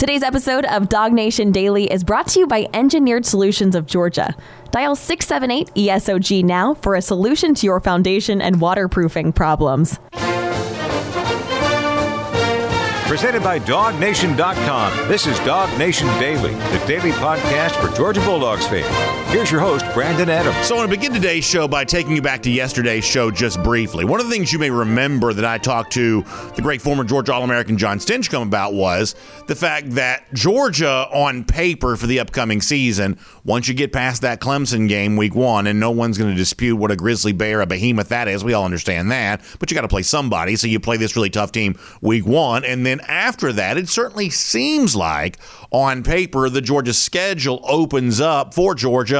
Today's episode of Dog Nation Daily is brought to you by Engineered Solutions of Georgia. Dial 678 ESOG now for a solution to your foundation and waterproofing problems. Presented by DogNation.com. This is Dog Nation Daily, the daily podcast for Georgia Bulldogs fans. Here's your host, Brandon Adams. So I want to begin today's show by taking you back to yesterday's show just briefly. One of the things you may remember that I talked to the great former Georgia All American John Stinchcomb about was the fact that Georgia, on paper for the upcoming season, once you get past that Clemson game week one, and no one's going to dispute what a grizzly bear, a behemoth that is, we all understand that, but you got to play somebody. So you play this really tough team week one, and then after that, it certainly seems like on paper the Georgia schedule opens up for Georgia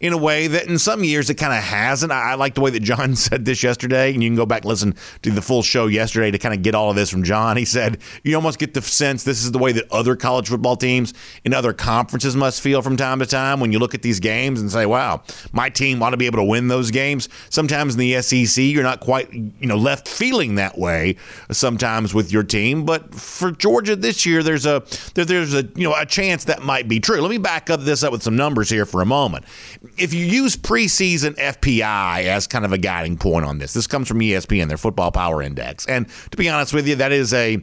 in a way that in some years it kind of hasn't. I, I, like the way that John said this yesterday, and you can go back and listen to the full show yesterday to kind of get all of this from John. He said you almost get the sense this is the way that other college football teams in other conferences must feel from time to time when you look at these games and say, "Wow, my team ought to be able to win those games." Sometimes in the SEC, you're not quite you know left feeling that way. Sometimes with your team, but for Georgia this year, there's a there, there's a you know a chance that might be true. Let me back up this up with some numbers here for a moment if you use preseason FPI as kind of a guiding point on this, this comes from ESPN, their Football Power Index. And to be honest with you, that is a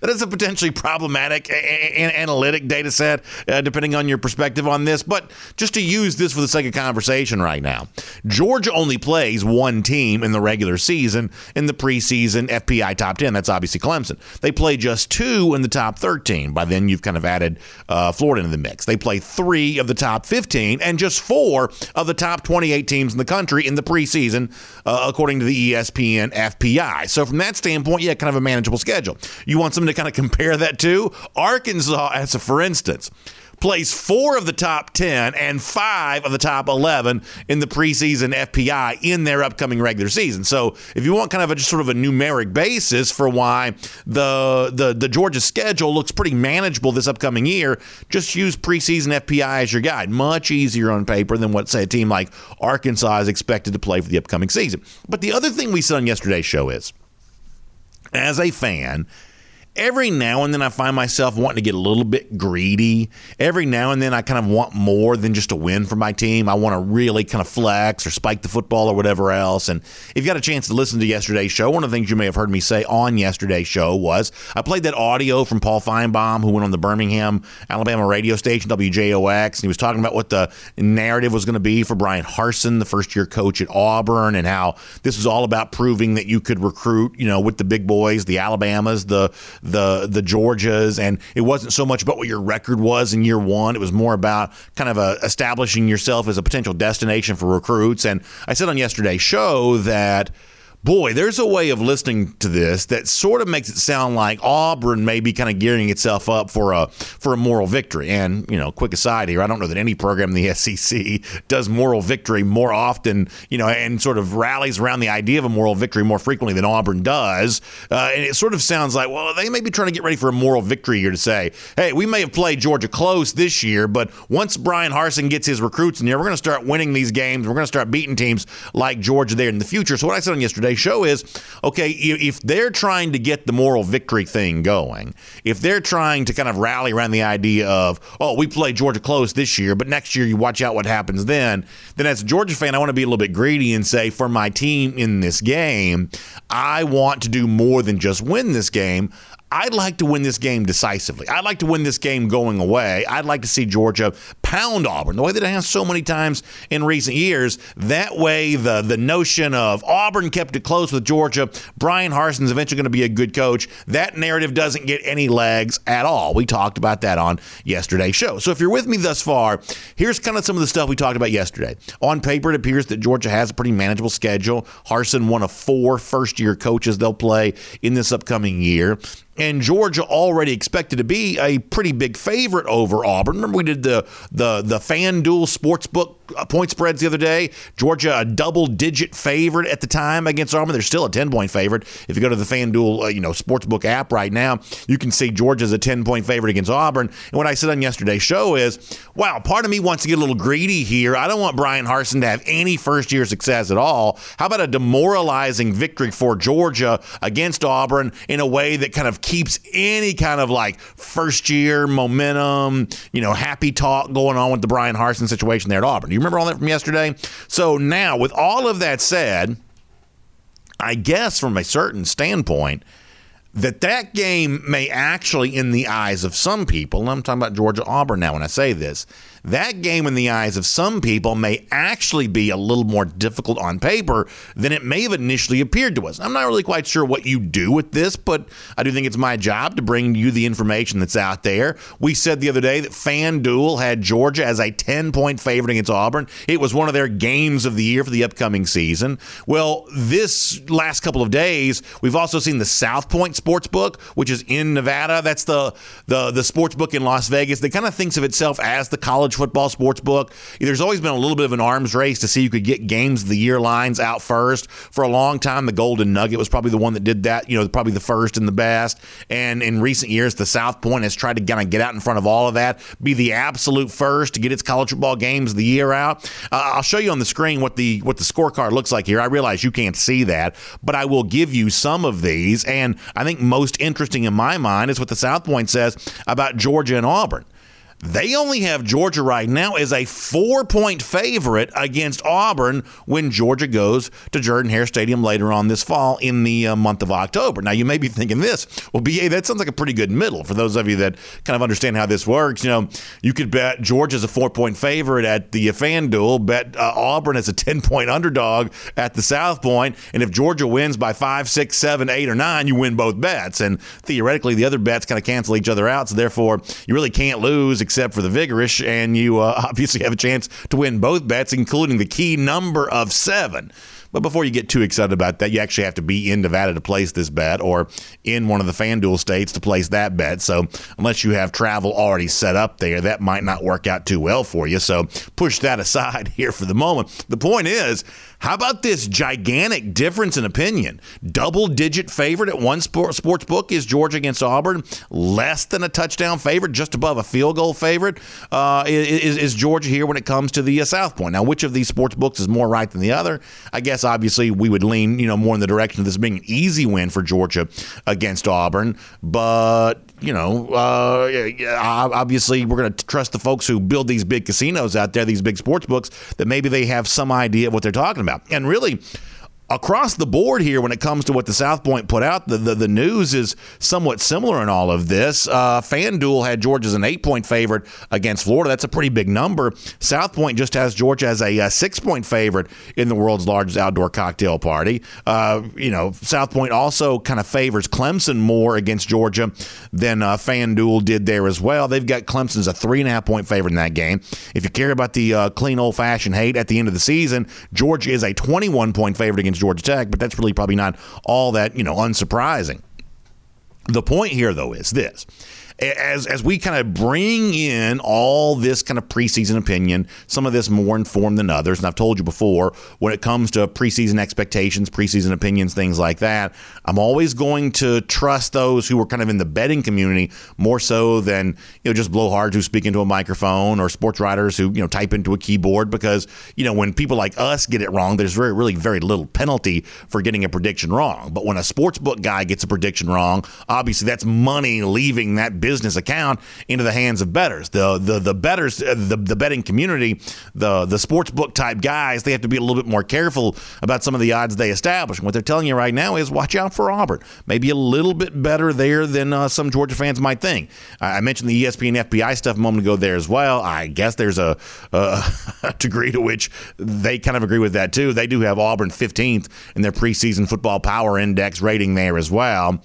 that is a potentially problematic a- analytic data set, uh, depending on your perspective on this. But just to use this for the sake of conversation right now, Georgia only plays one team in the regular season in the preseason FPI top 10. That's obviously Clemson. They play just two in the top 13. By then, you've kind of added uh, Florida into the mix. They play three of the top 15 and just four of the top 28 teams in the country in the preseason, uh, according to the ESPN FPI. So, from that standpoint, yeah, kind of a manageable schedule. You want something to kind of compare that to? Arkansas, as a for instance, plays four of the top 10 and five of the top 11 in the preseason FPI in their upcoming regular season. So if you want kind of a just sort of a numeric basis for why the, the, the Georgia schedule looks pretty manageable this upcoming year, just use preseason FPI as your guide. Much easier on paper than what, say, a team like Arkansas is expected to play for the upcoming season. But the other thing we said on yesterday's show is, as a fan, every now and then I find myself wanting to get a little bit greedy. Every now and then I kind of want more than just a win for my team. I want to really kind of flex or spike the football or whatever else. And if you got a chance to listen to yesterday's show, one of the things you may have heard me say on yesterday's show was I played that audio from Paul Finebaum, who went on the Birmingham, Alabama radio station, WJOX, and he was talking about what the narrative was going to be for Bryan Harsin, the first year coach at Auburn, and how this was all about proving that you could recruit, you know, with the big boys, the Alabamas, the the the Georgias, and it wasn't so much about what your record was in year one. It was more about kind of a, uh, establishing yourself as a potential destination for recruits. And I said on yesterday's show that boy, there's a way of listening to this that sort of makes it sound like Auburn may be kind of gearing itself up for a for a moral victory. And you know, quick aside here, I don't know that any program in the SEC does moral victory more often, you know, and sort of rallies around the idea of a moral victory more frequently than Auburn does. Uh, and it sort of sounds like, well, they may be trying to get ready for a moral victory here to say, hey, we may have played Georgia close this year, but once Bryan Harsin gets his recruits in here, we're going to start winning these games. We're going to start beating teams like Georgia there in the future. So what I said on yesterday today's show is okay, if they're trying to get the moral victory thing going, if they're trying to kind of rally around the idea of, oh, we play Georgia close this year, but next year you watch out what happens then, then as a Georgia fan, I want to be a little bit greedy and say, for my team in this game, I want to do more than just win this game. I'd like to win this game decisively. I'd like to win this game going away. I'd like to see Georgia pound Auburn the way that it has so many times in recent years. That way, the the notion of Auburn kept it close with Georgia, Bryan Harsin's eventually going to be a good coach. That narrative doesn't get any legs at all. We talked about that on yesterday's show. So if you're with me thus far, here's kind of some of the stuff we talked about yesterday. On paper, it appears that Georgia has a pretty manageable schedule. Harsin, one of four first year coaches they'll play in this upcoming year and Georgia already expected to be a pretty big favorite over Auburn. Remember, we did the the the FanDuel Sportsbook point spreads the other day. Georgia a double digit favorite at the time against Auburn. They're still a 10 point favorite. If you go to the FanDuel, uh, you know, sportsbook app right now, you can see Georgia's a 10 point favorite against Auburn. And what I said on yesterday's show is, wow, part of me wants to get a little greedy here. I don't want Bryan Harsin to have any first year success at all. How about a demoralizing victory for Georgia against Auburn in a way that kind of keeps any kind of like first year momentum, you know, happy talk going on with the Bryan Harsin situation there at Auburn? Do you remember all that from yesterday? So now, with all of that said, I guess from a certain standpoint, that that game may actually, in the eyes of some people, and I'm talking about Georgia Auburn now when I say this, that game in the eyes of some people may actually be a little more difficult on paper than it may have initially appeared to us. I'm not really quite sure what you do with this, but I do think it's my job to bring you the information that's out there. We said the other day that FanDuel had Georgia as a 10 point favorite against Auburn. It was one of their games of the year for the upcoming season. Well, this last couple of days, we've also seen the South Point Sportsbook, which is in Nevada. That's the the the sports book in Las Vegas that kind of thinks of itself as the college college football sports book. There's always been a little bit of an arms race to see who could get games of the year lines out first. For a long time, the Golden Nugget was probably the one that did that, you know, probably the first and the best. And in recent years, the South Point has tried to kind of get out in front of all of that, be the absolute first to get its college football games of the year out. Uh, I'll show you on the screen what the what the scorecard looks like here. I realize you can't see that, but I will give you some of these. And I think most interesting in my mind is what the South Point says about Georgia and Auburn. They only have Georgia right now as a four point favorite against Auburn when Georgia goes to Jordan Hare Stadium later on this fall in the uh, month of October. Now, you may be thinking this, well, BA, that sounds like a pretty good middle. For those of you that kind of understand how this works, you know, you could bet Georgia's a four point favorite at the FanDuel, bet uh, Auburn as a 10 point underdog at the South Point, and if Georgia wins by five, six, seven, eight, or nine, you win both bets. And theoretically, the other bets kind of cancel each other out. So therefore, you really can't lose except for the vigorish, and you uh, obviously have a chance to win both bets, including the key number of seven. But before you get too excited about that, you actually have to be in Nevada to place this bet or in one of the FanDuel states to place that bet. So unless you have travel already set up there, that might not work out too well for you. So push that aside here for the moment. The point is, how about this gigantic difference in opinion? Double digit favorite at one sports book is Georgia against Auburn. Less than a touchdown favorite, just above a field goal favorite, uh, is, is, Georgia here when it comes to the uh, South Point. Now, which of these sports books is more right than the other? I guess obviously we would lean, you know, more in the direction of this being an easy win for Georgia against Auburn. But you know, uh, obviously we're going to trust the folks who build these big casinos out there, these big sports books, that maybe they have some idea of what they're talking about. And really, across the board here when it comes to what the South Point put out, the, the, the news is somewhat similar in all of this. Uh, FanDuel had Georgia as an eight point favorite against Florida. That's a pretty big number. South Point just has Georgia as a, a six point favorite in the world's largest outdoor cocktail party. Uh, you know, South Point also kind of favors Clemson more against Georgia than uh, FanDuel did there as well. They've got Clemson as a three and a half point favorite in that game. If you care about the uh, clean old fashioned hate at the end of the season, Georgia is a 21 point favorite against Georgia Tech, but that's really probably not all that, you know, unsurprising. The point here, though, is this as as we kind of bring in all this kind of preseason opinion, some of this more informed than others, and I've told you before, when it comes to preseason expectations, preseason opinions, things like that, I'm always going to trust those who are kind of in the betting community more so than you know just blowhards who speak into a microphone or sports writers who you know type into a keyboard because you know when people like us get it wrong, there's very really very little penalty for getting a prediction wrong. But when a sports book guy gets a prediction wrong, obviously that's money leaving that business account into the hands of bettors. The the the bettors, uh, the the betting community, the the sports book type guys, they have to be a little bit more careful about some of the odds they establish. And what they're telling you right now is watch out for Auburn. Maybe a little bit better there than uh, some Georgia fans might think. I mentioned the ESPN FPI stuff a moment ago there as well. I guess there's a, a degree to which they kind of agree with that too. They do have Auburn 15th in their preseason football power index rating there as well.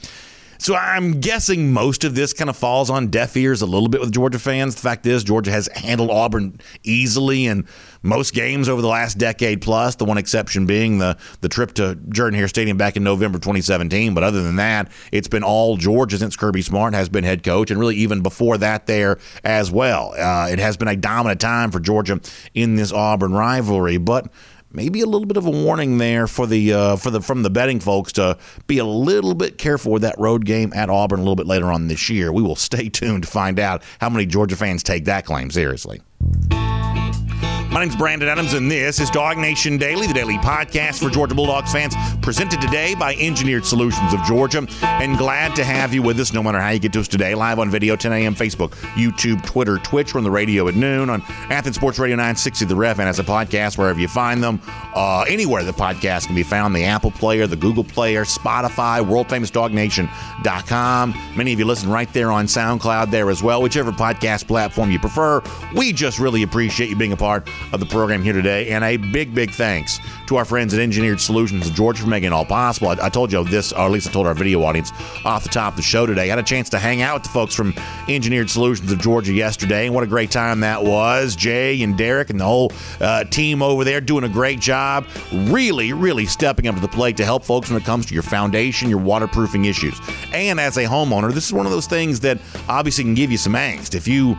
So I'm guessing most of this kind of falls on deaf ears a little bit with Georgia fans. The fact is, Georgia has handled Auburn easily in most games over the last decade plus. The one exception being the the trip to Jordan Hare Stadium back in November 2017. But other than that, it's been all Georgia since Kirby Smart has been head coach, and really even before that there as well. Uh, it has been a dominant time for Georgia in this Auburn rivalry, but maybe a little bit of a warning there for the uh, for the from the betting folks to be a little bit careful with that road game at Auburn a little bit later on this year. We will stay tuned to find out how many Georgia fans take that claim seriously. My name's Brandon Adams, and this is Dog Nation Daily, the daily podcast for Georgia Bulldogs fans, presented today by Engineered Solutions of Georgia. And glad to have you with us, no matter how you get to us today, live on video, 10 a.m., Facebook, YouTube, Twitter, Twitch, on the radio at noon, on Athens Sports Radio 960, The Ref, and as a podcast, wherever you find them, uh, anywhere the podcast can be found, the Apple Player, the Google Player, Spotify, worldfamousdognation.com. Many of you listen right there on SoundCloud there as well, whichever podcast platform you prefer. We just really appreciate you being a part of the program here today. And a big, big thanks to our friends at Engineered Solutions of Georgia for making it all possible. I, I, told you this, or at least I told our video audience off the top of the show today. I had a chance to hang out with the folks from Engineered Solutions of Georgia yesterday, and what a great time that was. Jay and Derek and the whole uh, team over there doing a great job, really, really stepping up to the plate to help folks when it comes to your foundation, your waterproofing issues. And as a homeowner, this is one of those things that obviously can give you some angst. If you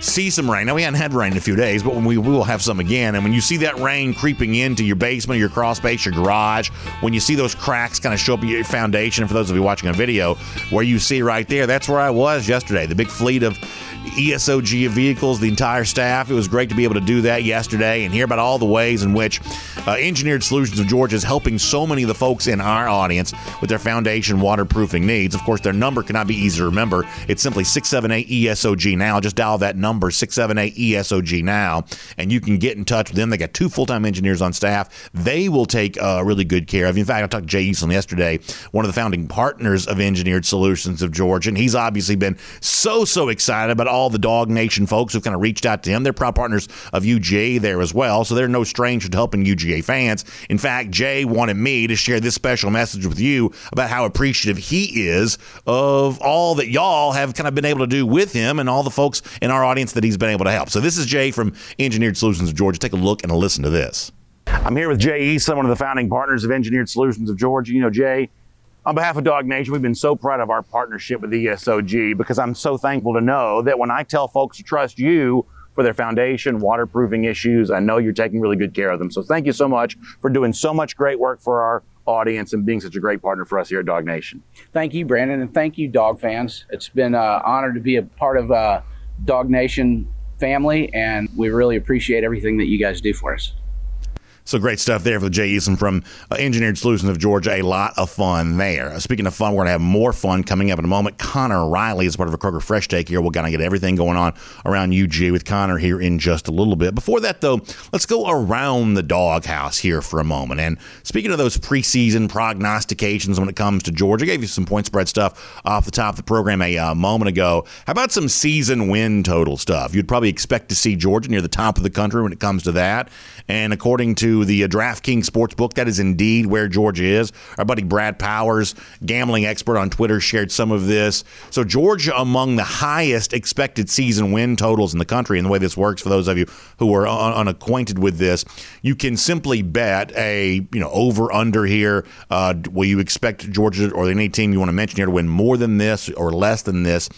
see some rain. Now we hadn't had rain in a few days, but when we, we will have some again. And when you see that rain creeping into your basement, your crawl space, your garage, when you see those cracks kind of show up your foundation, for those of you watching a video, where you see right there, that's where I was yesterday. The big fleet of ESOG vehicles, the entire staff. It was great to be able to do that yesterday and hear about all the ways in which uh, Engineered Solutions of Georgia is helping so many of the folks in our audience with their foundation waterproofing needs. Of course, their number cannot be easy to remember. It's simply 678 ESOG now. Just dial that number 678 ESOG now, and you can get in touch with them. They got two full time engineers on staff. They will take uh, really good care of you. In fact, I talked to Jay Easton yesterday, one of the founding partners of Engineered Solutions of Georgia, and he's obviously been so, so excited about all the Dog Nation folks who've kind of reached out to him. They're proud partners of UGA there as well, so they're no stranger to helping UGA fans. In fact, Jay wanted me to share this special message with you about how appreciative he is of all that y'all have kind of been able to do with him and all the folks in our audience that he's been able to help. So this is Jay from Engineered Solutions of Georgia. Take a look and a listen to this. I'm here with Jay Easton, one of the founding partners of Engineered Solutions of Georgia. You know, Jay, on behalf of Dog Nation, we've been so proud of our partnership with ESOG because I'm so thankful to know that when I tell folks to trust you for their foundation, waterproofing issues, I know you're taking really good care of them. So thank you so much for doing so much great work for our audience and being such a great partner for us here at Dog Nation. Thank you, Brandon, and thank you, dog fans. It's been an honor to be a part of uh, Dog Nation family, and we really appreciate everything that you guys do for us. So great stuff there for Jay Easton from uh, Engineered Solutions of Georgia. A lot of fun there. Uh, speaking of fun, we're going to have more fun coming up in a moment. Connor Riley is part of a Kroger Fresh Take here. We're going to get everything going on around UG with Connor here in just a little bit. Before that, though, let's go around the doghouse here for a moment. And speaking of those preseason prognostications when it comes to Georgia, I gave you some point spread stuff off the top of the program a uh, moment ago. How about some season win total stuff? You'd probably expect to see Georgia near the top of the country when it comes to that. And according to the uh, DraftKings Sportsbook. That is indeed where Georgia is. Our buddy Brad Powers, gambling expert on Twitter, shared some of this. So Georgia among the highest expected season win totals in the country. And the way this works for those of you who are un- unacquainted with this, you can simply bet a you know over under here. Uh, will you expect Georgia or any team you want to mention here to win more than this or less than this?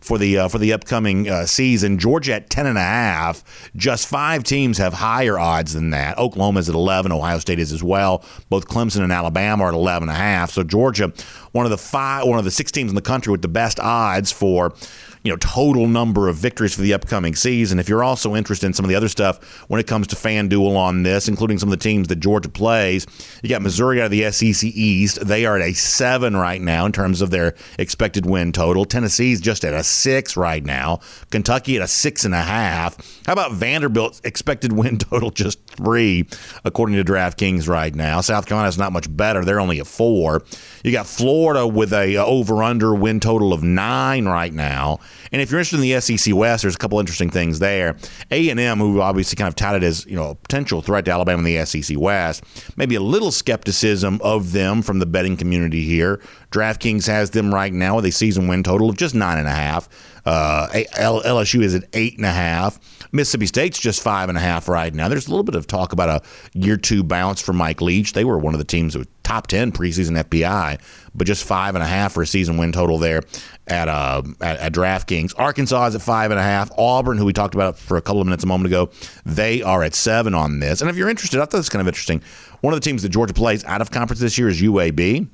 For the uh, for the upcoming uh, season. Georgia at ten and a half. Just five teams have higher odds than that. Oklahoma is at eleven. Ohio State is as well. Both Clemson and Alabama are at eleven and a half. So Georgia, one of the five, one of the six teams in the country with the best odds for you know total number of victories for the upcoming season. If you're also interested in some of the other stuff when it comes to FanDuel on this, including some of the teams that Georgia plays, you got Missouri out of the SEC East. They are at a seven right now in terms of their expected win total. Tennessee's just at a six right now. Kentucky at a six and a half. How about Vanderbilt's expected win total just three, according to DraftKings right now. South Carolina's not much better; they're only a four. You got Florida with a uh, over/under win total of nine right now. And if you're interested in the SEC West, there's a couple interesting things there. A and M, who obviously kind of touted as you know a potential threat to Alabama in the SEC West, maybe a little skepticism of them from the betting community here. DraftKings has them right now with a season win total of just nine and a half. Uh, LSU is at eight and a half. Mississippi State's just five and a half right now. There's a little bit of talk about a year two bounce for Mike Leach. They were one of the teams was top ten preseason FPI, but just five and a half for a season win total there at uh, at, at DraftKings. Arkansas is at five and a half. Auburn, who we talked about for a couple of minutes a moment ago, they are at seven on this. And if you're interested, I thought this kind of interesting. One of the teams that Georgia plays out of conference this year is UAB.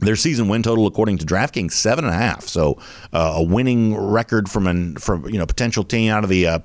Their season win total, according to DraftKings, seven and a half. So uh, a winning record from an from you know potential team out of the uh,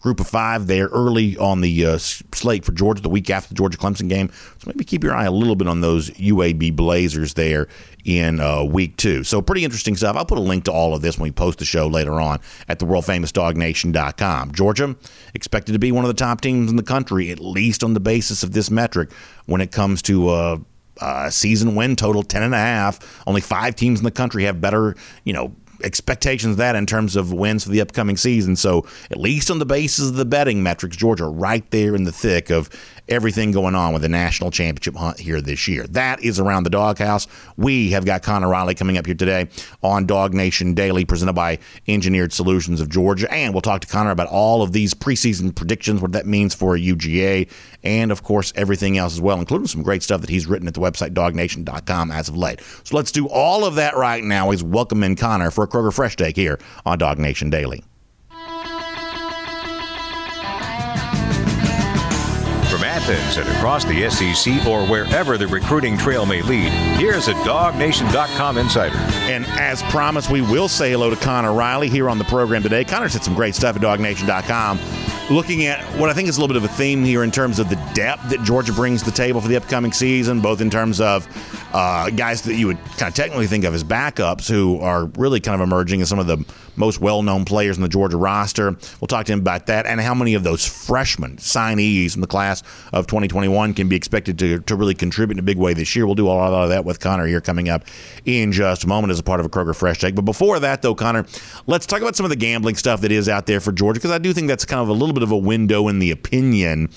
group of five there early on the uh, slate for Georgia the week after the Georgia Clemson game. So maybe keep your eye a little bit on those UAB Blazers there in uh, week two. So pretty interesting stuff. I'll put a link to all of this when we post the show later on at the world famous dognation.com. Georgia expected to be one of the top teams in the country, at least on the basis of this metric when it comes to uh, season win total 10 and a half. Only five teams in the country have better, you know, expectations that in terms of wins for the upcoming season. So, at least on the basis of the betting metrics, Georgia right there in the thick of everything going on with the national championship hunt here this year. That is around the doghouse. We have got Connor Riley coming up here today on Dog Nation Daily, presented by Engineered Solutions of Georgia. And we'll talk to Connor about all of these preseason predictions, what that means for UGA, and of course, everything else as well, including some great stuff that he's written at the website dognation.com as of late. So let's do all of that right now. He's welcome in Connor for a Kroger Fresh Take here on Dog Nation Daily. Athens and across the SEC or wherever the recruiting trail may lead, here's a DogNation.com insider. And as promised, we will say hello to Connor Riley here on the program today. Connor said some great stuff at DogNation.com looking at what I think is a little bit of a theme here in terms of the depth that Georgia brings to the table for the upcoming season, both in terms of uh, guys that you would kind of technically think of as backups who are really kind of emerging as some of the most well known players in the Georgia roster. We'll talk to him about that and how many of those freshmen signees from the class of 2021 can be expected to, to really contribute in a big way this year. We'll do a lot of that with Connor here coming up in just a moment as a part of a Kroger Fresh Take. But before that, though, Connor, let's talk about some of the gambling stuff that is out there for Georgia because I do think that's kind of a little bit bit of a window in the opinion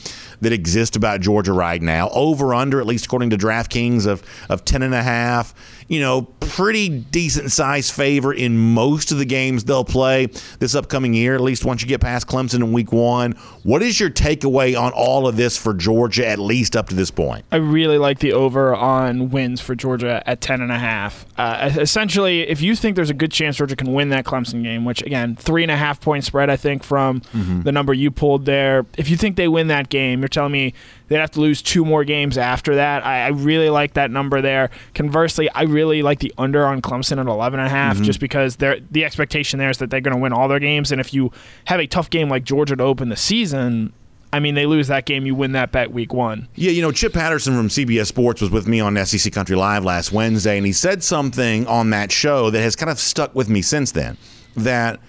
that exist about Georgia right now. Over under, at least according to DraftKings, of of ten and a half. You know, pretty decent size favor in most of the games they'll play this upcoming year. At least once you get past Clemson in Week One. What is your takeaway on all of this for Georgia, at least up to this point? I really like the over on wins for Georgia at ten and a half. Uh, essentially, if you think there's a good chance Georgia can win that Clemson game, which again three and a half point spread, I think from mm-hmm. the number you pulled there. If you think they win that game, you're telling me they'd have to lose two more games after that. I, I really like that number there. Conversely, I really like the under on Clemson at 11 and a half, mm-hmm. just because the expectation there is that they're going to win all their games. And if you have a tough game like Georgia to open the season, I mean, they lose that game, you win that bet week one. Yeah, you know, Chip Patterson from CBS Sports was with me on SEC Country Live last Wednesday, and he said something on that show that has kind of stuck with me since then. That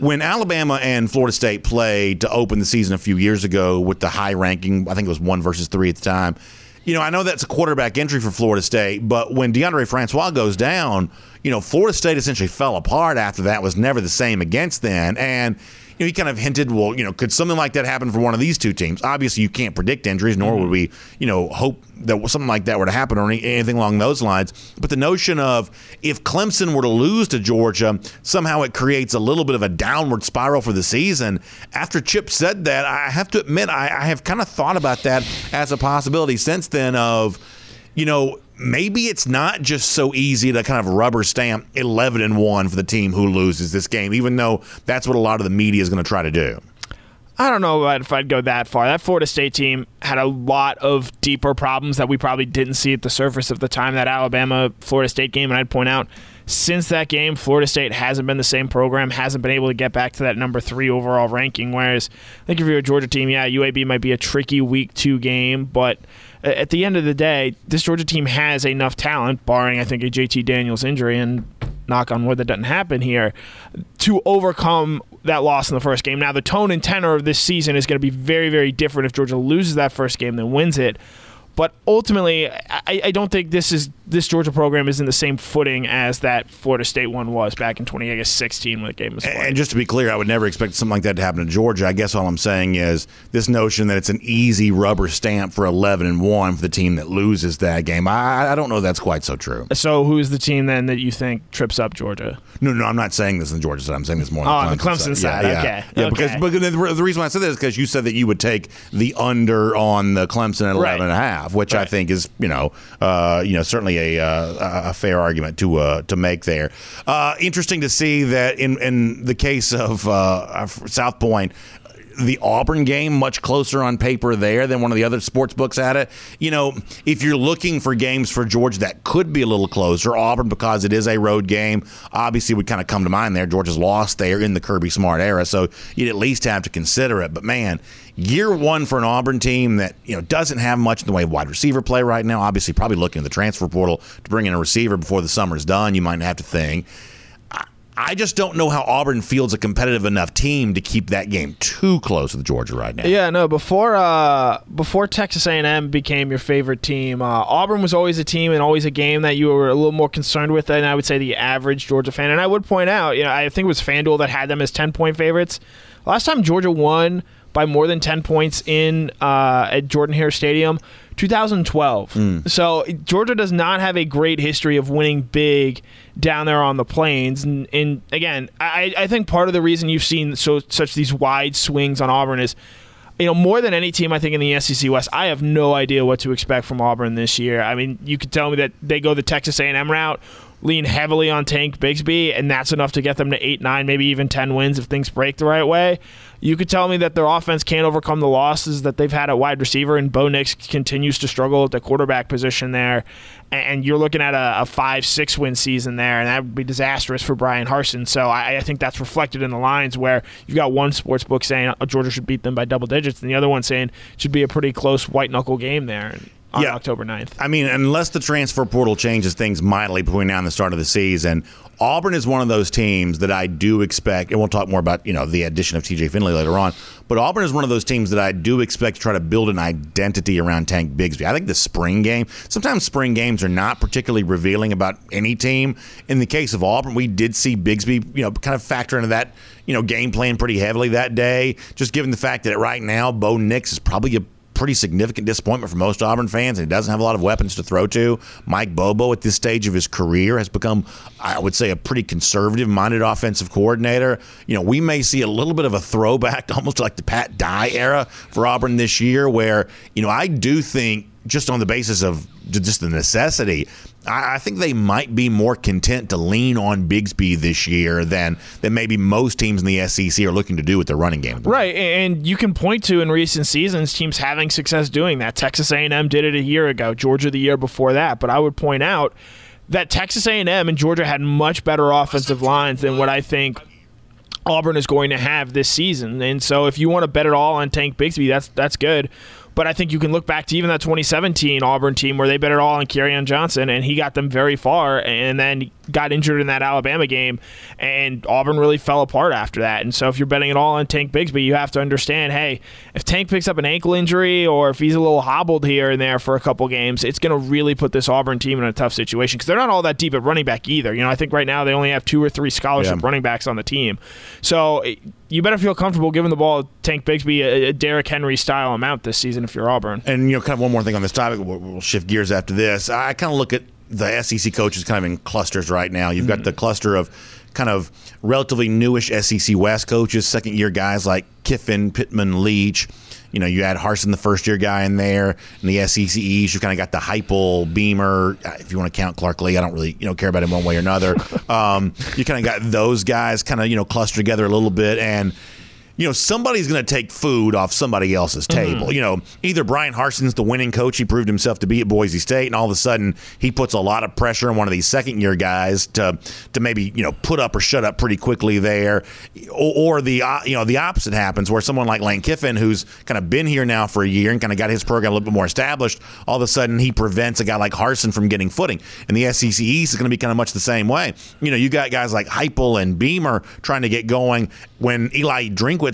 when Alabama and Florida State played to open the season a few years ago with the high ranking, I think it was one versus three at the time. You know, I know that's a quarterback entry for Florida State, but when Deondre Francois goes down, you know, Florida State essentially fell apart after that, was never the same against then. And know, he kind of hinted, well, you know, could something like that happen for one of these two teams? Obviously, you can't predict injuries, nor would mm-hmm. we, you know, hope that something like that were to happen or anything along those lines. But the notion of if Clemson were to lose to Georgia, somehow it creates a little bit of a downward spiral for the season. After Chip said that, I have to admit, I, I have kind of thought about that as a possibility since then of, you know, maybe it's not just so easy to kind of rubber stamp 11 and 1 for the team who loses this game, even though that's what a lot of the media is going to try to do. I don't know if I'd go that far. That Florida State team had a lot of deeper problems that we probably didn't see at the surface of the time that Alabama Florida State game. And I'd point out, since that game, Florida State hasn't been the same program, hasn't been able to get back to that number three overall ranking. Whereas I think if you're a Georgia team, yeah, UAB might be a tricky week two game, but at the end of the day, this Georgia team has enough talent, barring I think a JT Daniels injury, and knock on wood that doesn't happen here, to overcome that loss in the first game. Now, the tone and tenor of this season is going to be very, very different if Georgia loses that first game than wins it. But ultimately, I, I, don't think this is this Georgia program is in the same footing as that Florida State one was back in 2016 when the game was played. And just to be clear, I would never expect something like that to happen to Georgia. I guess all I'm saying is this notion that it's an easy rubber stamp for 11 and one for the team that loses that game. I, I don't know that's quite so true. So who is the team then that you think trips up Georgia? No, no, I'm not saying this in Georgia side. I'm saying this more on the Clemson, Clemson side. side. Yeah, okay. Yeah, okay. because, because the reason why I said that is because you said that you would take the under on the Clemson at 11 right. and a half, which right. I think is you know, uh, you know, certainly a, uh, a fair argument to uh, to make there. Uh, interesting to see that in in the case of South Point, the Auburn game much closer on paper there than one of the other sports books at it. You know, if you're looking for games for Georgia that could be a little closer, Auburn because it is a road game, obviously would kind of come to mind there. Georgia's lost there in the Kirby Smart era, so you'd at least have to consider it. But man, year one for an Auburn team that you know doesn't have much in the way of wide receiver play right now. Obviously, probably looking at the transfer portal to bring in a receiver before the summer's done. You might have to think. I just don't know how Auburn fields a competitive enough team to keep that game too close with Georgia right now. Yeah, no. Before uh, before Texas A&M became your favorite team, uh, Auburn was always a team and always a game that you were a little more concerned with than I would say the average Georgia fan. And I would point out, you know, I think it was FanDuel that had them as ten point favorites. Last time Georgia won by more than 10 points in uh, at Jordan Hare Stadium 2012. Mm. So Georgia does not have a great history of winning big down there on the plains. And, and again, I, I, think part of the reason you've seen so such these wide swings on Auburn is, you know, more than any team I think in the SEC West, I have no idea what to expect from Auburn this year. I mean, you could tell me that they go the Texas A&M route lean heavily on Tank Bigsby, and that's enough to get them to eight, nine, maybe even ten wins if things break the right way. You could tell me that their offense can't overcome the losses that they've had at wide receiver, and Bo Nix continues to struggle at the quarterback position there. And you're looking at a, a five, six win season there, and that would be disastrous for Bryan Harsin. So I, I, think that's reflected in the lines where you've got one sports book saying oh, Georgia should beat them by double digits, and the other one saying it should be a pretty close white knuckle game there on yeah. October 9th. I mean, unless the transfer portal changes things mightily between now and the start of the season, Auburn is one of those teams that I do expect, and we'll talk more about, you know, the addition of TJ Finley later on, but Auburn is one of those teams that I do expect to try to build an identity around Tank Bigsby. I think the spring game, sometimes spring games are not particularly revealing about any team. In the case of Auburn, we did see Bigsby, you know, kind of factor into that, you know, game plan pretty heavily that day, just given the fact that right now Bo Nix is probably a pretty significant disappointment for most Auburn fans, and he doesn't have a lot of weapons to throw to. Mike Bobo, at this stage of his career, has become, I would say, a pretty conservative minded offensive coordinator. You know, we may see a little bit of a throwback, almost like the Pat Dye era for Auburn this year, where, you know, I do think just on the basis of just the necessity, I, think they might be more content to lean on Bigsby this year than than maybe most teams in the SEC are looking to do with their running game. Right, and you can point to in recent seasons teams having success doing that. Texas A&M did it a year ago, Georgia the year before that. But I would point out that Texas A&M and Georgia had much better offensive lines than what I think Auburn is going to have this season. And so if you want to bet it all on Tank Bigsby, that's that's good. But I think you can look back to even that 2017 Auburn team where they bet it all on Kerryon Johnson, and he got them very far, and then got injured in that Alabama game, and Auburn really fell apart after that. And so if you're betting it all on Tank Bigsby, you have to understand, hey, if Tank picks up an ankle injury or if he's a little hobbled here and there for a couple games, it's going to really put this Auburn team in a tough situation because they're not all that deep at running back either. You know, I think right now they only have two or three scholarship yeah. running backs on the team. So eh, you better feel comfortable giving the ball Tank Bigsby a, a Derrick Henry style amount this season if you're Auburn. And you know, kind of one more thing on this topic. We'll, we'll shift gears after this. I kind of look at the SEC coaches kind of in clusters right now. You've got mm-hmm. the cluster of kind of relatively newish SEC West coaches, second year guys like Kiffin, Pittman, Leach. You know, you had Harsin, the first year guy in there, and the SEC East. You kind of got the Heupel, Beamer. Uh, if you want to count Clark Lea, I don't really you know care about him one way or another. Um, you kind of got those guys kind of you know clustered together a little bit, and you know, somebody's going to take food off somebody else's Mm-hmm. table. You know, either Bryan Harsin's the winning coach, he proved himself to be at Boise State, and all of a sudden he puts a lot of pressure on one of these second year guys to to maybe you know put up or shut up pretty quickly there, or, or the uh, you know the opposite happens where someone like Lane Kiffin, who's kind of been here now for a year and kind of got his program a little bit more established, all of a sudden he prevents a guy like Harsin from getting footing, and the SEC East is going to be kind of much the same way. You know, you got guys like Heupel and Beamer trying to get going when Eli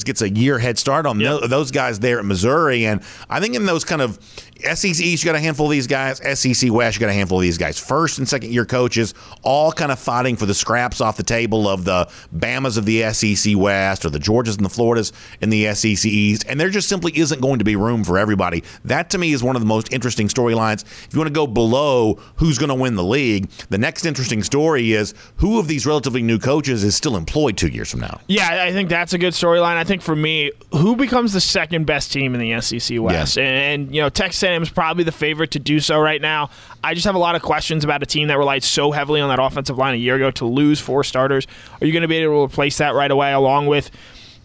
Gets a year head start on tho- those guys there at Missouri, and I think in those kind of SEC East, you got a handful of these guys. SEC West, you got a handful of these guys. First and second year coaches, all kind of fighting for the scraps off the table of the Bamas of the SEC West or the Georgias and the Floridas in the SEC East. And there just simply isn't going to be room for everybody. That to me is one of the most interesting storylines. If you want to go below who's going to win the league, the next interesting story is who of these relatively new coaches is still employed two years from now. Yeah, I think that's a good storyline. I think for me, who becomes the second best team in the SEC West? Yeah. And, and, you know, Texas A&M is probably the favorite to do so right now. I just have a lot of questions about a team that relied so heavily on that offensive line a year ago to lose four starters. Are you going to be able to replace that right away along with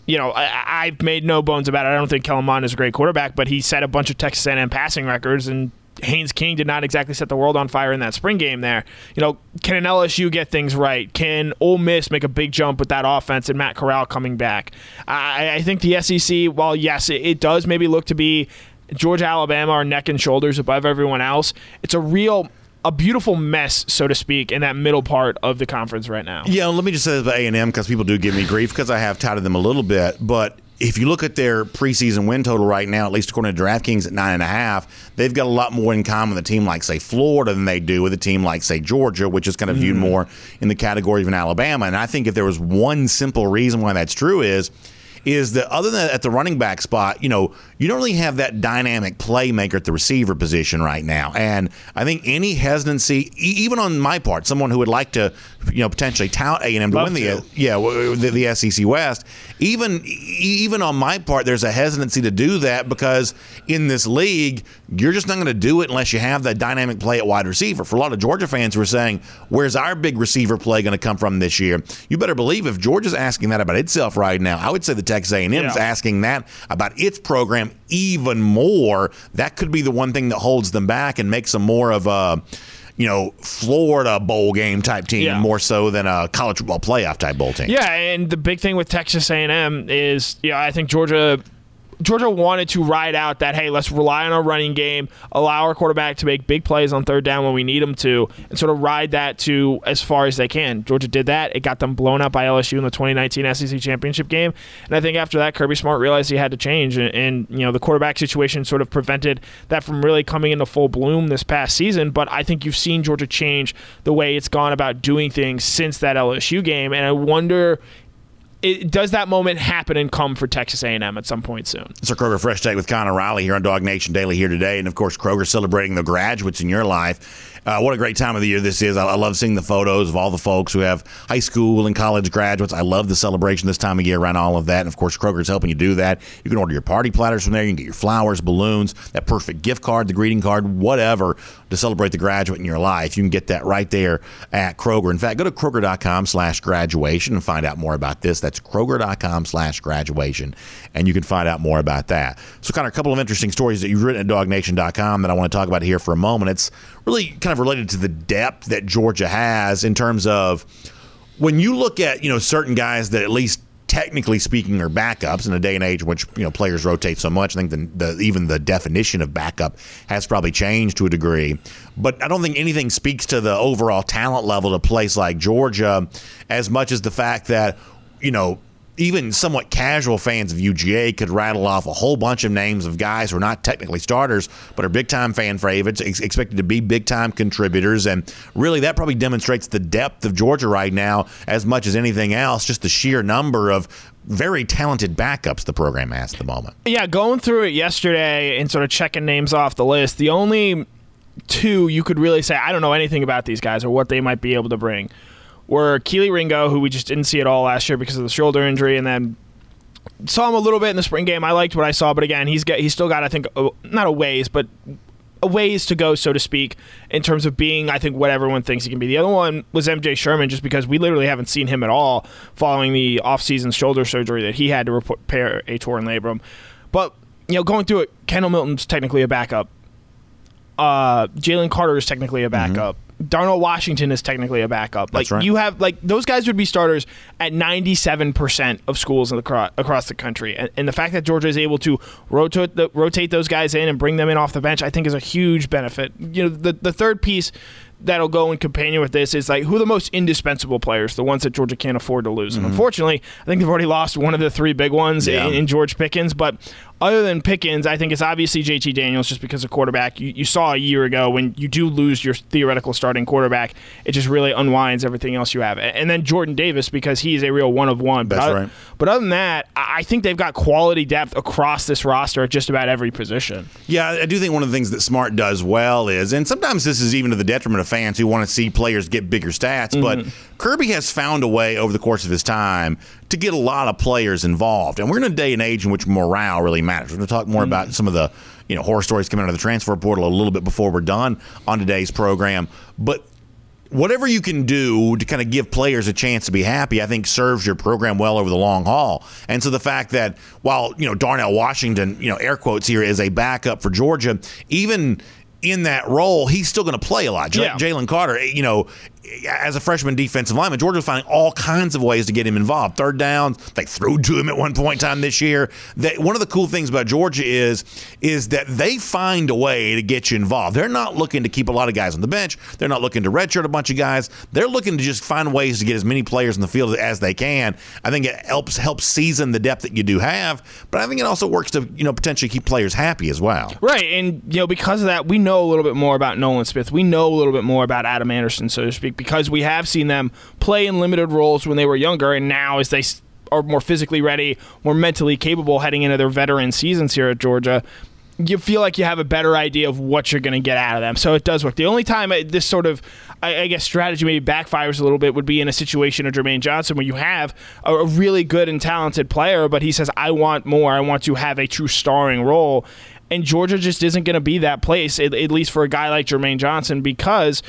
you know, I, I've made no bones about it. I don't think Kellen Mond is a great quarterback, but he set a bunch of Texas A&M passing records, and Haynes King did not exactly set the world on fire in that spring game there. You know, can an LSU get things right? Can Ole Miss make a big jump with that offense and Matt Corral coming back? I, I think the SEC, while yes, it, it does maybe look to be Georgia, Alabama are neck and shoulders above everyone else. It's a real, a beautiful mess, so to speak, in that middle part of the conference right now. Yeah, let me just say this about A and M because people do give me grief because I have touted them a little bit. But if you look at their preseason win total right now, at least according to DraftKings at nine and a half, they've got a lot more in common with a team like say Florida than they do with a team like say Georgia, which is kind of viewed hmm. more in the category of an Alabama. And I think if there was one simple reason why that's true is is that other than at the running back spot, you know, you don't really have that dynamic playmaker at the receiver position right now. And I think any hesitancy, even on my part, someone who would like to, you know, potentially tout A and M to win the to. yeah the, the SEC West, even even on my part, there's a hesitancy to do that because in this league, you're just not going to do it unless you have that dynamic play at wide receiver. For a lot of Georgia fans who are saying, "Where's our big receiver play going to come from this year?" You better believe if Georgia's asking that about itself right now, I would say the Texas A&M is Yeah. asking that about its program even more. That could be the one thing that holds them back and makes them more of a you know, Florida bowl game type team Yeah. more so than a college football playoff type bowl team. Yeah, and the big thing with Texas A&M is, yeah, I think Georgia Georgia wanted to ride out that hey, let's rely on our running game, allow our quarterback to make big plays on third down when we need him to, and sort of ride that to as far as they can. Georgia did that. It got them blown up by LSU in the 2019 SEC championship game, and I think after that, Kirby Smart realized he had to change, and, and you know the quarterback situation sort of prevented that from really coming into full bloom this past season. But I think you've seen Georgia change the way it's gone about doing things since that LSU game, and I wonder it, does that moment happen and come for Texas A&M at some point soon? It's our Kroger Fresh Take with Connor Riley here on Dog Nation Daily here today. And of course, Kroger celebrating the graduates in your life. Uh, what a great time of the year this is. I, I love seeing the photos of all the folks who have high school and college graduates. I love the celebration this time of year around all of that. And of course, Kroger's helping you do that. You can order your party platters from there. You can get your flowers, balloons, that perfect gift card, the greeting card, whatever to celebrate the graduate in your life. You can get that right there at Kroger. In fact, go to Kroger.com slash graduation and find out more about this. That's Kroger.com slash graduation. And you can find out more about that. So, kind of a couple of interesting stories that you've written at DogNation.com that I want to talk about here for a moment. It's really kind of related to the depth that Georgia has in terms of when you look at, you know, certain guys that at least technically speaking are backups in a day and age in which you know players rotate so much. I think the, the even the definition of backup has probably changed to a degree. But I don't think anything speaks to the overall talent level of a place like Georgia as much as the fact that you know even somewhat casual fans of UGA could rattle off a whole bunch of names of guys who are not technically starters, but are big time fan favorites, ex- expected to be big time contributors. And really, that probably demonstrates the depth of Georgia right now as much as anything else, just the sheer number of very talented backups the program has at the moment. Yeah, going through it yesterday and sort of checking names off the list, the only two you could really say, I don't know anything about these guys or what they might be able to bring, were Kelee Ringo, who we just didn't see at all last year because of the shoulder injury, and then saw him a little bit in the spring game. I liked what I saw, but again, he's got he's still got I think a, not a ways, but a ways to go, so to speak, in terms of being, I think, what everyone thinks he can be. The other one was MJ Sherman, just because we literally haven't seen him at all following the offseason shoulder surgery that he had to repair a torn labrum. But, you know, going through it, Kendall Milton's technically a backup. Uh, Jalen Carter is technically a backup. Mm-hmm. Darnell Washington is technically a backup. Like right. you have like those guys would be starters at 97% of schools the, across the country. And, and, the fact that Georgia is able to rotate the, rotate those guys in and bring them in off the bench I think is a huge benefit. You know, the the third piece that'll go in companion with this is like who are the most indispensable players, the ones that Georgia can't afford to lose. Mm-hmm. And unfortunately, I think they've already lost one of the three big ones yeah. in, in, George Pickens. But other than Pickens, I think it's obviously JT Daniels just because of quarterback. You, you, saw a year ago when you do lose your theoretical starting quarterback, it just really unwinds everything else you have. And then Jordan Davis because he's a real one of one. But That's other, right. But other than that, I think they've got quality depth across this roster at just about every position. Yeah, I do think one of the things that Smart does well is, and sometimes this is even to the detriment of fans who want to see players get bigger stats, mm-hmm. but Kirby has found a way over the course of his time to get a lot of players involved. And we're in a day and age in which morale really matters. We're going to talk more mm-hmm. about some of the you know horror stories coming out of the transfer portal a little bit before we're done on today's program. But whatever you can do to kind of give players a chance to be happy, I think serves your program well over the long haul. And so the fact that while you know Darnell Washington, you know air quotes here is a backup for Georgia, even in that role, he's still going to play a lot. J- yeah. Jalen Carter, eh, you know, as a freshman defensive lineman, Georgia was finding all kinds of ways to get him involved. Third downs, they threw to him at one point in time this year. That one of the cool things about Georgia is is that they find a way to get you involved. They're not looking to keep a lot of guys on the bench. They're not looking to redshirt a bunch of guys. They're looking to just find ways to get as many players in the field as they can. I think it helps helps season the depth that you do have, but I think it also works to you know potentially keep players happy as well. Right, and you know because of that, we know a little bit more about Nolan Smith. We know a little bit more about Adam Anderson, so to speak because we have seen them play in limited roles when they were younger, and now as they are more physically ready, more mentally capable heading into their veteran seasons here at Georgia, you feel like you have a better idea of what you're going to get out of them. So it does work. The only time this sort of, I, guess, strategy maybe backfires a little bit would be in a situation of Jermaine Johnson where you have a, really good and talented player, but he says, I want more. I want to have a true starring role. And Georgia just isn't going to be that place, at least for a guy like Jermaine Johnson, because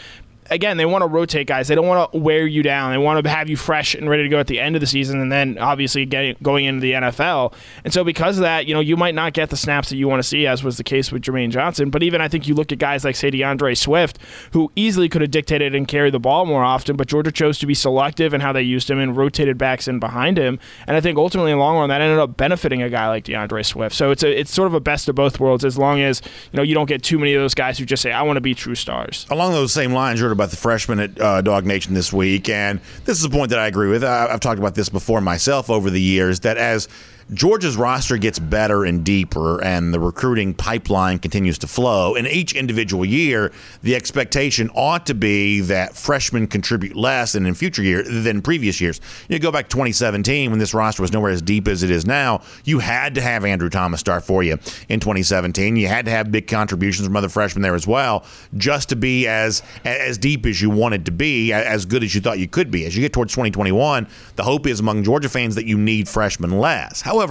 again, they want to rotate guys. They don't want to wear you down. They want to have you fresh and ready to go at the end of the season, and then obviously getting going into the NFL. And so because of that, you know, you might not get the snaps that you want to see, as was the case with Jermaine Johnson. But even I think you look at guys like say D'Andre Swift, who easily could have dictated and carried the ball more often, but Georgia chose to be selective in how they used him and rotated backs in behind him. And I think ultimately in the long run that ended up benefiting a guy like D'Andre Swift. So it's a it's sort of a best of both worlds as long as you know you don't get too many of those guys who just say I want to be true stars. Along those same lines, you heard about the freshman at uh, Nation this week, and this is a point that I agree with. I, I've talked about this before myself over the years that as Georgia's roster gets better and deeper, and the recruiting pipeline continues to flow. In each individual year, the expectation ought to be that freshmen contribute less than in future years than previous years. You go back to 2017 when this roster was nowhere as deep as it is now. You had to have Andrew Thomas start for you in 2017. You had to have big contributions from other freshmen there as well, just to be as as deep as you wanted to be, as good as you thought you could be. As you get towards 2021, the hope is among Georgia fans that you need freshmen less. However,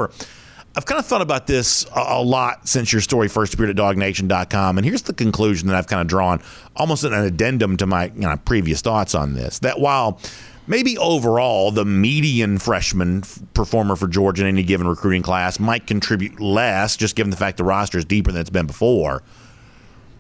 I've kind of thought about this a, lot since your story first appeared at dawgnation.com. And here's the conclusion that I've kind of drawn, almost an addendum to my you know, previous thoughts on this that while maybe overall the median freshman performer for Georgia in any given recruiting class might contribute less, just given the fact the roster is deeper than it's been before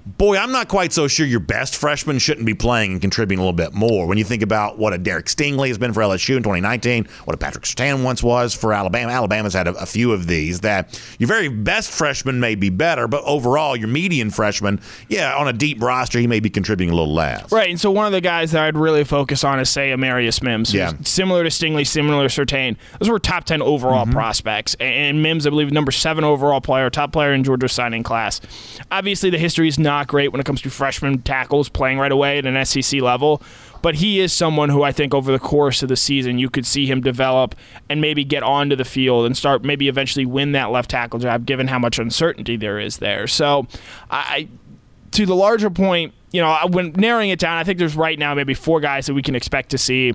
boy, I'm not quite so sure your best freshman shouldn't be playing and contributing a little bit more. When you think about what a Derek Stingley has been for LSU in 2019, what a Patrick Surtain once was for Alabama. Alabama's had a, a, few of these that your very best freshman may be better, but overall, your median freshman, yeah, on a deep roster, he may be contributing a little less. Right. And so one of the guys that I'd really focus on is, say, Amarius Mims. Yeah. Similar to Stingley, similar to Surtain. Those were top 10 overall mm-hmm. prospects. And Mims, I believe, number seven overall player, top player in Georgia's signing class. Obviously, the history is not not great when it comes to freshman tackles playing right away at an SEC level. But he is someone who I think over the course of the season you could see him develop and maybe get onto the field and start maybe eventually win that left tackle job, given how much uncertainty there is there. So, I to the larger point, you know, when narrowing it down, I think there's right now maybe four guys that we can expect to see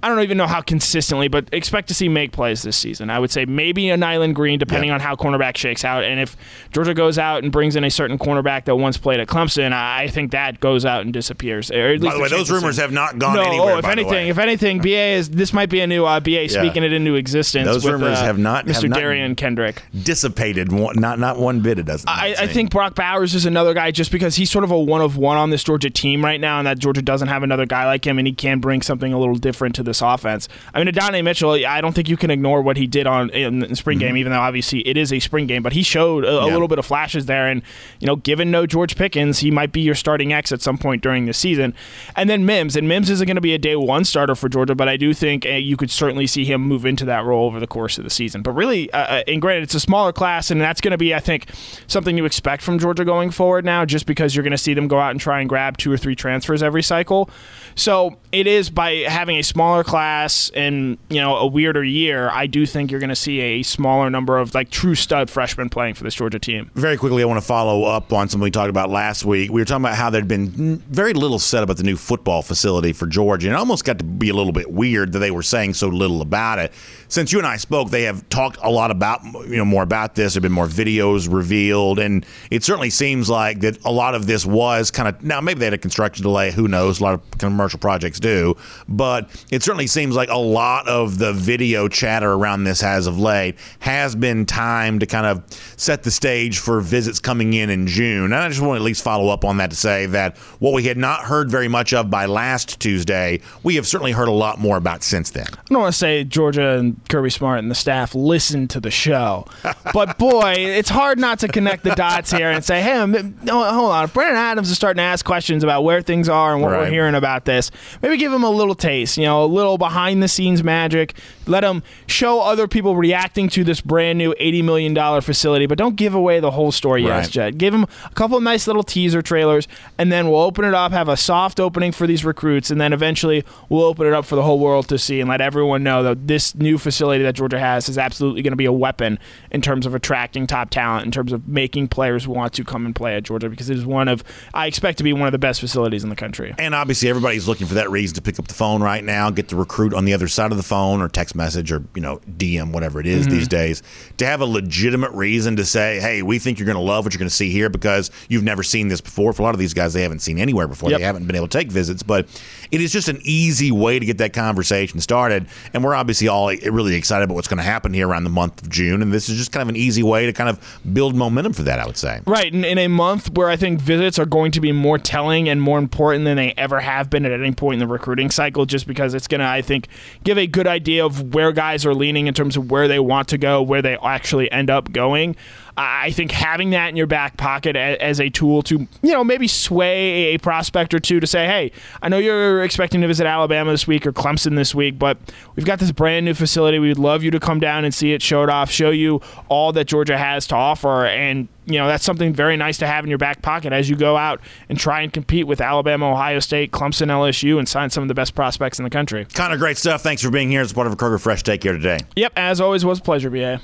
I don't even know how consistently, but expect to see make plays this season. I would say maybe a Nyland Green, depending Yeah. on how cornerback shakes out. And if Georgia goes out and brings in a certain cornerback that once played at Clemson, I think that goes out and disappears. Or at By the way, those rumors have not gone no, anywhere. oh, if anything, if anything, BA is this might be a new uh, BA speaking it into existence. Those with, rumors uh, have not- Mr. have not- Derion Kendrick. dissipated, one, not not one bit. It doesn't. I, I think Brock Bowers is another guy just because he's sort of a one of one on this Georgia team right now, and that Georgia doesn't have another guy like him, and he can bring something a little different to this offense. I mean, Adonai Mitchell, I don't think you can ignore what he did on in the spring game, even though obviously it is a spring game, but he showed a, a Mm-hmm. Little bit of flashes there, and you know, given no George Pickens, he might be your starting X at some point during the season. And then Mims, and Mims isn't going to be a day one starter for Georgia, but I do think uh, you could certainly see him move into that role over the course of the season. But really, uh, uh, and granted, it's a smaller class, and that's going to be, I think, something you expect from Georgia going forward now, just because you're going to see them go out and try and grab two or three transfers every cycle. So it is by having a smaller class and you know a weirder year. I do think you're going to see a smaller number of like true stud freshmen playing for this Georgia team. Very quickly, I want to follow up on something we talked about last week. We were talking about how there'd been very little said about the new football facility for Georgia, and it almost got to be a little bit weird that they were saying so little about it. Since you and I spoke, they have talked a lot about you know more about this. There've been more videos revealed, and it certainly seems like that a lot of this was kind of now maybe they had a construction delay. Who knows? A lot of commercial projects do, but it certainly seems like a lot of the video chatter around this as of late has been time to kind of set the stage for visits coming in in June. And I just want to at least follow up on that to say that what we had not heard very much of by last Tuesday, we have certainly heard a lot more about since then. I don't want to say Georgia and Kirby Smart and the staff listened to the show, but boy, it's hard not to connect the dots here and say, hey, hold on. If Brandon Adams is starting to ask questions about where things are and what we're hearing about this, maybe give him a little taste, you know, a little behind the scenes magic. Let them show other people reacting to this brand new $80 million facility, but don't give away the whole story Right. Jed. Give them a couple of nice little teaser trailers, and then we'll open it up, have a soft opening for these recruits, and then eventually we'll open it up for the whole world to see and let everyone know that this new facility that Georgia has is absolutely going to be a weapon in terms of attracting top talent, in terms of making players want to come and play at Georgia, because it is one of, I expect to be one of the best facilities in the country. And obviously, everybody's looking for that reason to pick up the phone right now, get the recruit on the other side of the phone, or text message, or you know, DM, whatever it is Mm-hmm. these days, to have a legitimate reason to say, "Hey, we think you're going to love what you're going to see here because you've never seen this before." For a lot of these guys, they haven't seen anywhere before. Yep. They haven't been able to take visits, but it is just an easy way to get that conversation started. And we're obviously all really excited about what's going to happen here around the month of June, and this is just kind of an easy way to kind of build momentum for that. I would say. Right, in, in a month where I think visits are going to be more telling and more important than they ever have been at any point in the recruiting cycle, just because it's going to, I think, give a good idea of where guys are leaning in terms of where they want to go, where they actually end up going. I think having that in your back pocket as a tool to, you know, maybe sway a prospect or two to say, hey, I know you're expecting to visit Alabama this week or Clemson this week, but we've got this brand new facility. We'd love you to come down and see it, show it off, show you all that Georgia has to offer. And, you know, that's something very nice to have in your back pocket as you go out and try and compete with Alabama, Ohio State, Clemson, LSU, and sign some of the best prospects in the country. Kind of great stuff. Thanks for being here as part of a Kroger Fresh Take here today. Yep, as always, was a pleasure, BA.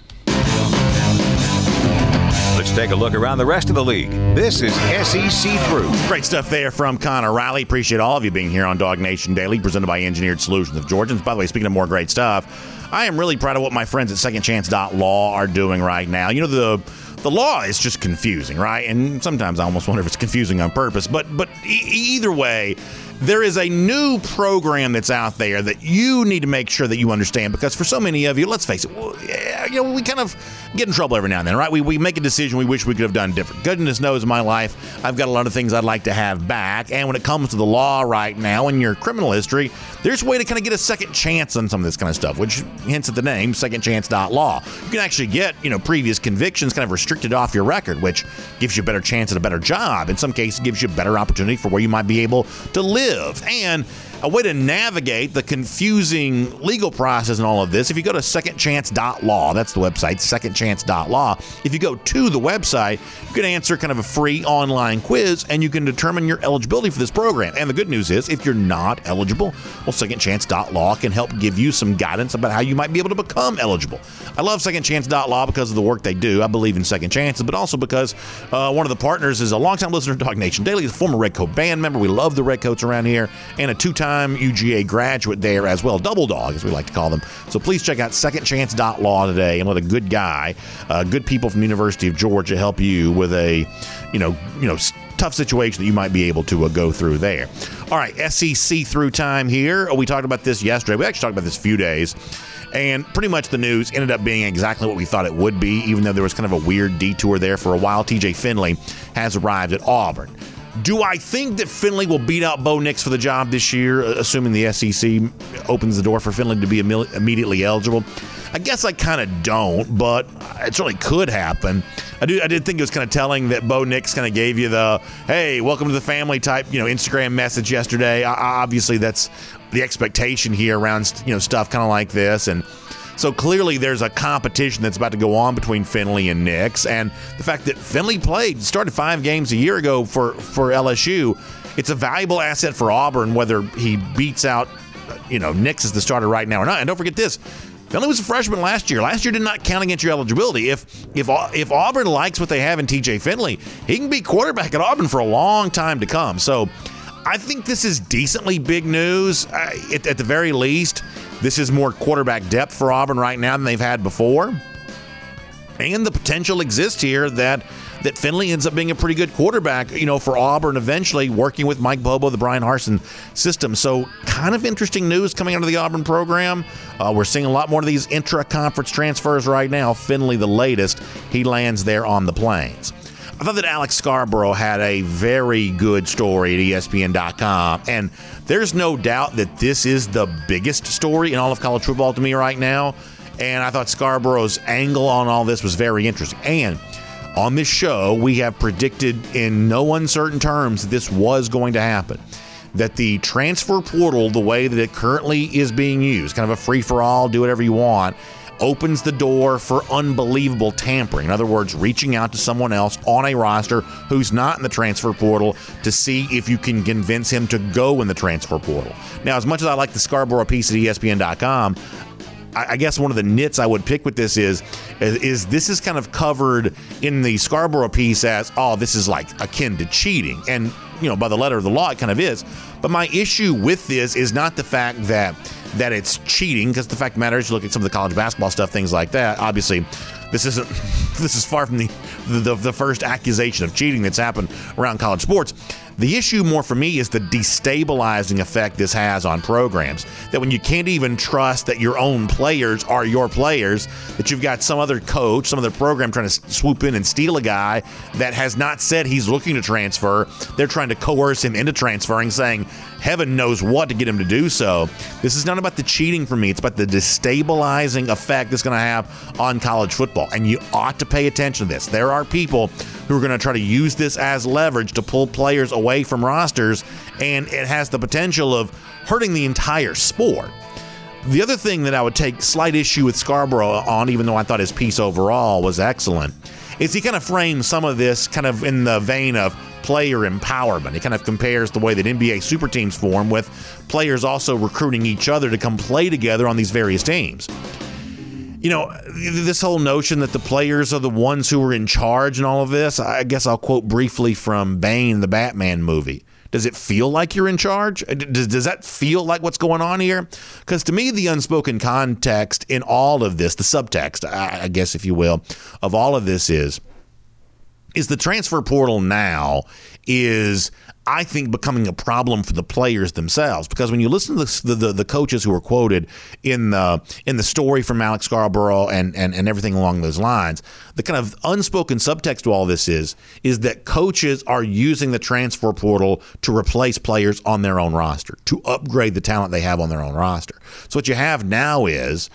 Let's take a look around the rest of the league. This is SEC Through. Great stuff there from Connor Riley. Appreciate all of you being here on DawgNation Daily, presented by Engineered Solutions of Georgians. By the way, speaking of more great stuff, I am really proud of what my friends at SecondChance.law are doing right now. You know, the the law is just confusing, right? And sometimes I almost wonder if it's confusing on purpose. But but e- either way, there is a new program that's out there that you need to make sure that you understand because for so many of you, let's face it, you know, we kind of get in trouble every now and then, right? We, we make a decision we wish we could have done different. Goodness knows in my life, I've got a lot of things I'd like to have back. And when it comes to the law right now and your criminal history, there's a way to kind of get a second chance on some of this kind of stuff, which hints at the name, secondchance.law. You can actually get, you know, previous convictions kind of restricted off your record, which gives you a better chance at a better job. In some cases, gives you a better opportunity for where you might be able to live. And a way to navigate the confusing legal process and all of this, if you go to secondchance.law, that's the website, secondchance.law. If you go to the website, you can answer kind of a free online quiz and you can determine your eligibility for this program. And the good news is, if you're not eligible, well, secondchance.law can help give you some guidance about how you might be able to become eligible. I love secondchance.law because of the work they do. I believe in second chances, but also because uh, one of the partners is a longtime listener to DawgNation Daily, is a former Red Coat band member. We love the Red Coats around here, and a two time time UGA graduate there as well, double dog as we like to call them. So please check out secondchance.law today and let a good guy, uh, good people from the University of Georgia help you with a, you know, you know, tough situation that you might be able to uh, go through there. All right, SEC through time here. We talked about this yesterday. We actually talked about this a few days. And pretty much the news ended up being exactly what we thought it would be, even though there was kind of a weird detour there for a while. TJ Finley has arrived at Auburn. Do I think that Finley will beat out Bo Nix for the job this year, uh, assuming the SEC opens the door for Finley to be immediately eligible? I guess I kind of don't, but it certainly could happen. I do. I did think it was kind of telling that Bo Nix kind of gave you the "Hey, welcome to the family" type, you know, Instagram message yesterday. I, obviously, that's the expectation here around you know stuff kind of like this, and so clearly there's a competition that's about to go on between Finley and Nix, and the fact that Finley played started five games a year ago for for LSU, it's a valuable asset for Auburn whether he beats out you know Nix is the starter right now or not. And don't forget this. Finley was a freshman last year. Last year did not count against your eligibility. If if if Auburn likes what they have in TJ Finley, he can be quarterback at Auburn for a long time to come. So I think this is decently big news. Uh, at, at the very least, this is more quarterback depth for Auburn right now than they've had before. And the potential exists here that that Finley ends up being a pretty good quarterback, you know, for Auburn eventually, working with Mike Bobo, the Bryan Harsin system. So, kind of interesting news coming out of the Auburn program. Uh, we're seeing a lot more of these intra conference transfers right now. Finley, the latest, he lands there on the plains. I thought that Alex Scarborough had a very good story at ESPN.com, and there's no doubt that this is the biggest story in all of college football to me right now. And I thought Scarborough's angle on all this was very interesting. And on this show, we have predicted in no uncertain terms that this was going to happen. That the transfer portal, the way that it currently is being used, kind of a free for all, do whatever you want, opens the door for unbelievable tampering. In other words, reaching out to someone else on a roster who's not in the transfer portal to see if you can convince him to go in the transfer portal. Now, as much as I like the Scarborough piece at ESPN.com, I guess one of the nits I would pick with this is, is this is kind of covered in the Scarborough piece as oh this is like akin to cheating and you know by the letter of the law it kind of is but my issue with this is not the fact that that it's cheating because the fact of the matter is you look at some of the college basketball stuff things like that obviously this isn't this is far from the, the the first accusation of cheating that's happened around college sports the issue more for me is the destabilizing effect this has on programs. That when you can't even trust that your own players are your players, that you've got some other coach, some other program trying to swoop in and steal a guy that has not said he's looking to transfer. They're trying to coerce him into transferring, saying, heaven knows what to get him to do so. This is not about the cheating for me. It's about the destabilizing effect it's going to have on college football. And you ought to pay attention to this. There are people who are going to try to use this as leverage to pull players away from rosters, and it has the potential of hurting the entire sport. The other thing that I would take slight issue with Scarborough on, even though I thought his piece overall was excellent, is he kind of frames some of this kind of in the vein of player empowerment. He kind of compares the way that NBA super teams form with players also recruiting each other to come play together on these various teams you know, this whole notion that the players are the ones who are in charge and all of this, I guess I'll quote briefly from Bane, the Batman movie. Does it feel like you're in charge? Uh, does, does that feel like what's going on here? Because to me, the unspoken context in all of this, the subtext, I guess, if you will, of all of this is is the transfer portal now is I think becoming a problem for the players themselves because when you listen to the, the, the, coaches who were quoted in the in the story from Alex Scarborough and, and and everything along those lines, the kind of unspoken subtext to all this is is that coaches are using the transfer portal to replace players on their own roster, to upgrade the talent they have on their own roster. So what you have now is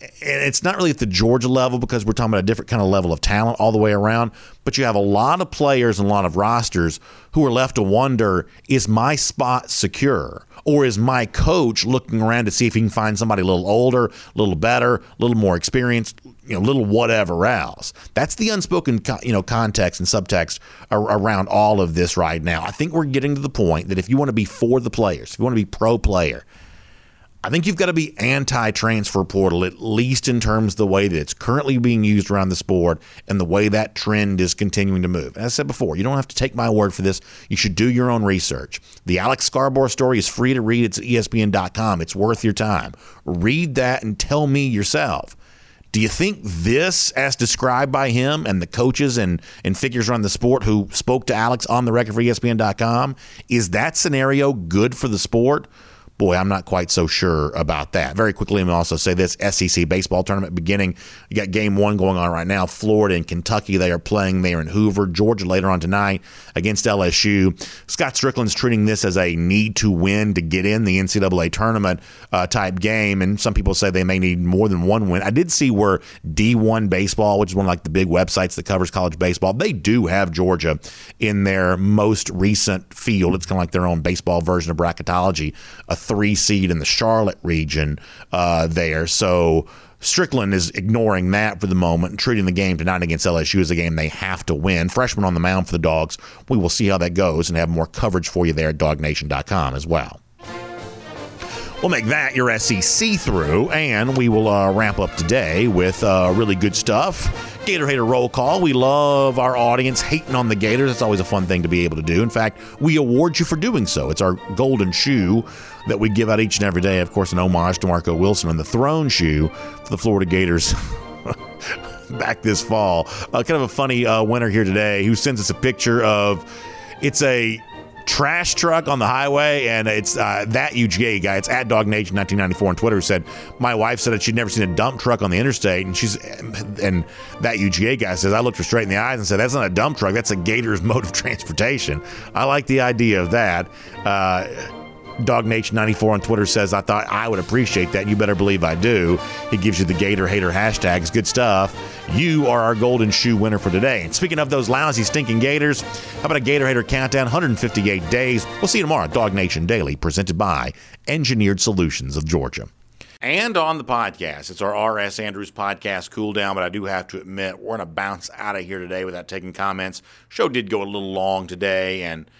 and it's not really at the Georgia level because we're talking about a different kind of level of talent all the way around. But you have a lot of players and a lot of rosters who are left to wonder is my spot secure? Or is my coach looking around to see if he can find somebody a little older, a little better, a little more experienced, you know, little whatever else? That's the unspoken, you know, context and subtext around all of this right now. I think we're getting to the point that if you want to be for the players, if you want to be pro player, I think you've got to be anti transfer portal, at least in terms of the way that it's currently being used around the sport and the way that trend is continuing to move. As I said before, you don't have to take my word for this. You should do your own research. The Alex Scarborough story is free to read. It's ESPN.com. It's worth your time. Read that and tell me yourself. Do you think this, as described by him and the coaches and, and figures around the sport who spoke to Alex on the record for ESPN.com, is that scenario good for the sport? Boy, I'm not quite so sure about that. Very quickly, I'm also say this SEC baseball tournament beginning. You got game one going on right now. Florida and Kentucky, they are playing there in Hoover. Georgia later on tonight against LSU. Scott Stricklin's treating this as a need to win to get in the NCAA tournament uh, type game. And some people say they may need more than one win. I did see where D1 Baseball, which is one of like the big websites that covers college baseball, they do have Georgia in their most recent field. It's kind of like their own baseball version of bracketology. A three seed in the Charlotte region uh, there. So Stricklin is ignoring that for the moment and treating the game tonight against LSU as a game they have to win. Freshman on the mound for the Dogs. We will see how that goes and have more coverage for you there at dawgnation.com as well. We'll make that your SEC through, and we will uh, wrap up today with uh, really good stuff. Gator Hater Roll Call. We love our audience hating on the Gators. It's always a fun thing to be able to do. In fact, we award you for doing so. It's our golden shoe that we give out each and every day. Of course, an homage to Marco Wilson and the thrown shoe for the Florida Gators. back this fall. Uh, kind of a funny uh, winner here today who sends us a picture of it's a trash truck on the highway, and it's uh, that UGA guy. It's at Dog Nation 1994 on Twitter. Who said my wife said that she'd never seen a dump truck on the interstate, and she's and that UGA guy says I looked her straight in the eyes and said that's not a dump truck. That's a Gator's mode of transportation. I like the idea of that. Uh, Dog Nation 94 on Twitter says, I thought I would appreciate that. You better believe I do. He gives you the Gator Hater hashtags. Good stuff. You are our golden shoe winner for today. And speaking of those lousy, stinking Gators, how about a Gator Hater countdown? 158 days. We'll see you tomorrow DawgNation Daily, presented by Engineered Solutions of Georgia. And on the podcast, it's our R.S. Andrews podcast cool down, but I do have to admit, we're going to bounce out of here today without taking comments. Show did go a little long today, and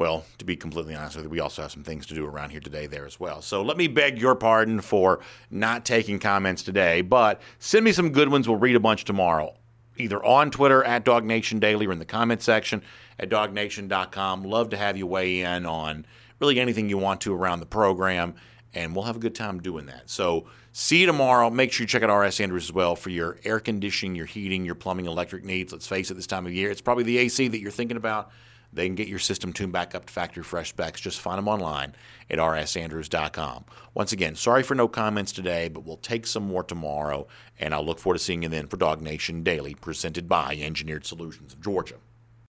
well, to be completely honest with you, we also have some things to do around here today there as well. So let me beg your pardon for not taking comments today, but send me some good ones. We'll read a bunch tomorrow, either on Twitter at DawgNation Daily or in the comment section at dawgnation.com. Love to have you weigh in on really anything you want to around the program, and we'll have a good time doing that. So see you tomorrow. Make sure you check out RS Andrews as well for your air conditioning, your heating, your plumbing, electric needs. Let's face it, this time of year, it's probably the AC that you're thinking about. They can get your system tuned back up to factory fresh specs. Just find them online at rsandrews.com. Once again, sorry for no comments today, but we'll take some more tomorrow, and I'll look forward to seeing you then for DawgNation Daily, presented by Engineered Solutions of Georgia.